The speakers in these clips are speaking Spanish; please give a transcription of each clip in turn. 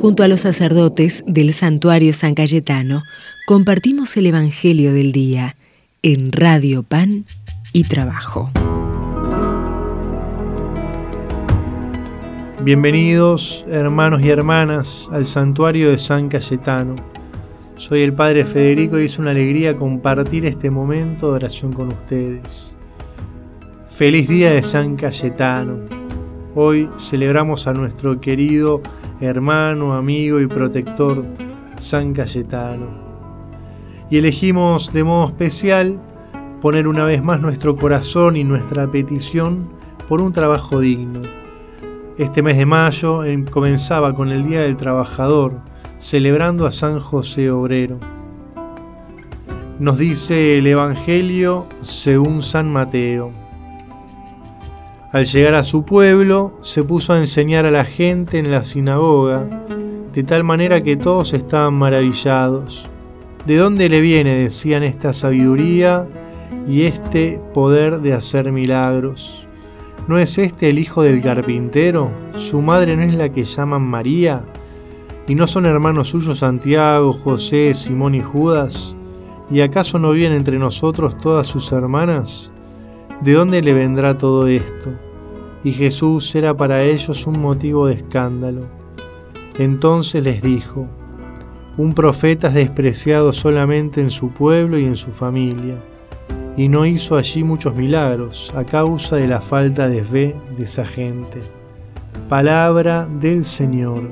Junto a los sacerdotes del santuario San Cayetano, compartimos el Evangelio del Día en Radio Pan y Trabajo. Bienvenidos hermanos y hermanas al santuario de San Cayetano. Soy el Padre Federico y es una alegría compartir este momento de oración con ustedes. Feliz día de San Cayetano. Hoy celebramos a nuestro querido hermano, amigo y protector San Cayetano. Y elegimos de modo especial poner una vez más nuestro corazón y nuestra petición por un trabajo digno. Este mes de mayo em, comenzaba con el Día del Trabajador, celebrando a San José Obrero. Nos dice el Evangelio según San Mateo. Al llegar a su pueblo, se puso a enseñar a la gente en la sinagoga, de tal manera que todos estaban maravillados. ¿De dónde le viene, decían, esta sabiduría y este poder de hacer milagros? ¿No es este el hijo del carpintero? ¿Su madre no es la que llaman María? ¿Y no son hermanos suyos Santiago, José, Simón y Judas? ¿Y acaso no viven entre nosotros todas sus hermanas? ¿De dónde le vendrá todo esto? Y Jesús era para ellos un motivo de escándalo. Entonces les dijo, un profeta es despreciado solamente en su pueblo y en su familia, y no hizo allí muchos milagros a causa de la falta de fe de esa gente. Palabra del Señor.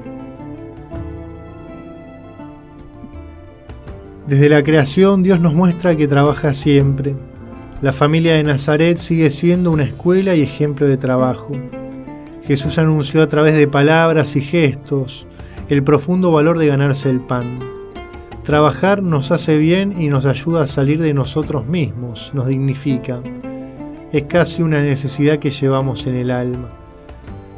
Desde la creación Dios nos muestra que trabaja siempre la familia de Nazaret sigue siendo una escuela y ejemplo de trabajo. Jesús anunció a través de palabras y gestos el profundo valor de ganarse el pan. Trabajar nos hace bien y nos ayuda a salir de nosotros mismos, nos dignifica. Es casi una necesidad que llevamos en el alma.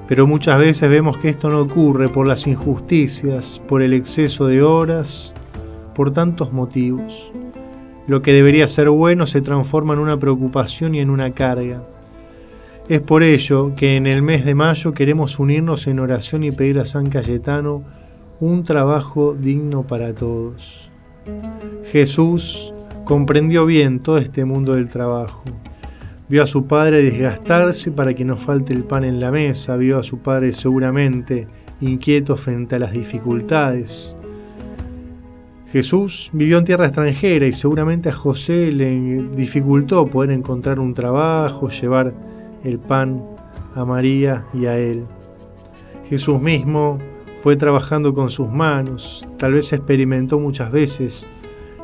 Pero muchas veces vemos que esto no ocurre por las injusticias, por el exceso de horas, por tantos motivos. Lo que debería ser bueno se transforma en una preocupación y en una carga. Es por ello que en el mes de mayo queremos unirnos en oración y pedir a San Cayetano un trabajo digno para todos. Jesús comprendió bien todo este mundo del trabajo. Vio a su padre desgastarse para que no falte el pan en la mesa, vio a su padre seguramente inquieto frente a las dificultades. Jesús vivió en tierra extranjera y seguramente a José le dificultó poder encontrar un trabajo, llevar el pan a María y a él. Jesús mismo fue trabajando con sus manos, tal vez experimentó muchas veces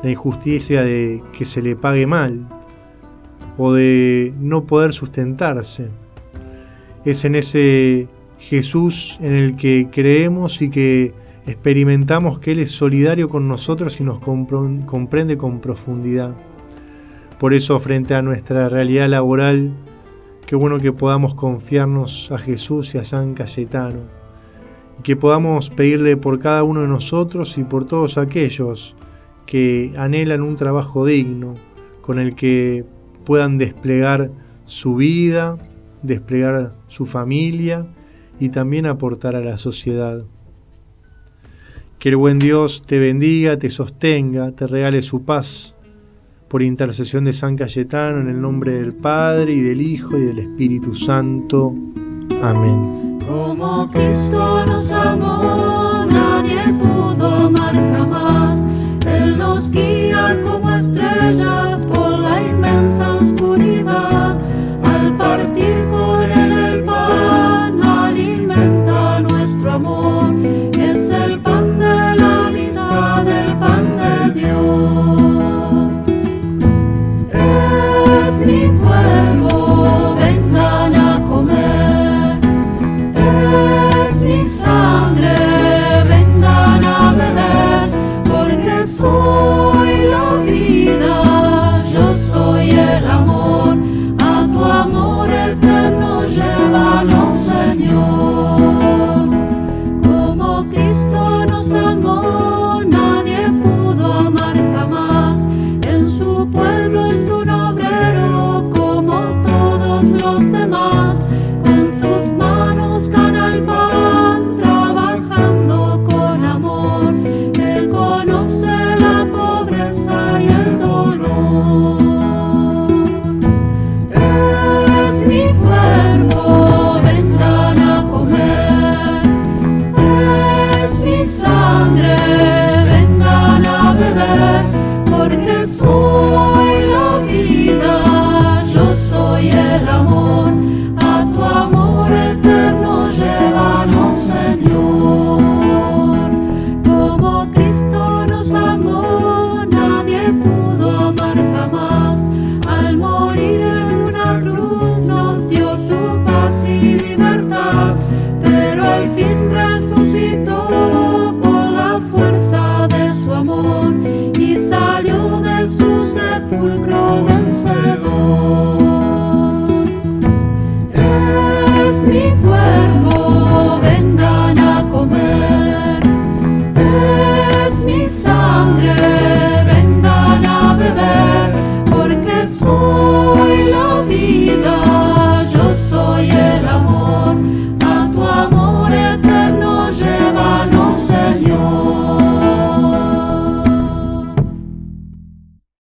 la injusticia de que se le pague mal o de no poder sustentarse. Es en ese Jesús en el que creemos y que experimentamos que Él es solidario con nosotros y nos comprende con profundidad. Por eso, frente a nuestra realidad laboral, qué bueno que podamos confiarnos a Jesús y a San Cayetano, y que podamos pedirle por cada uno de nosotros y por todos aquellos que anhelan un trabajo digno, con el que puedan desplegar su vida, desplegar su familia y también aportar a la sociedad. Que el buen Dios te bendiga, te sostenga, te regale su paz. Por intercesión de San Cayetano, en el nombre del Padre y del Hijo y del Espíritu Santo. Amén. Como Cristo nos amó, nadie pudo amar jamás. Él nos guía como estrellas por la inmensa oscuridad. soul.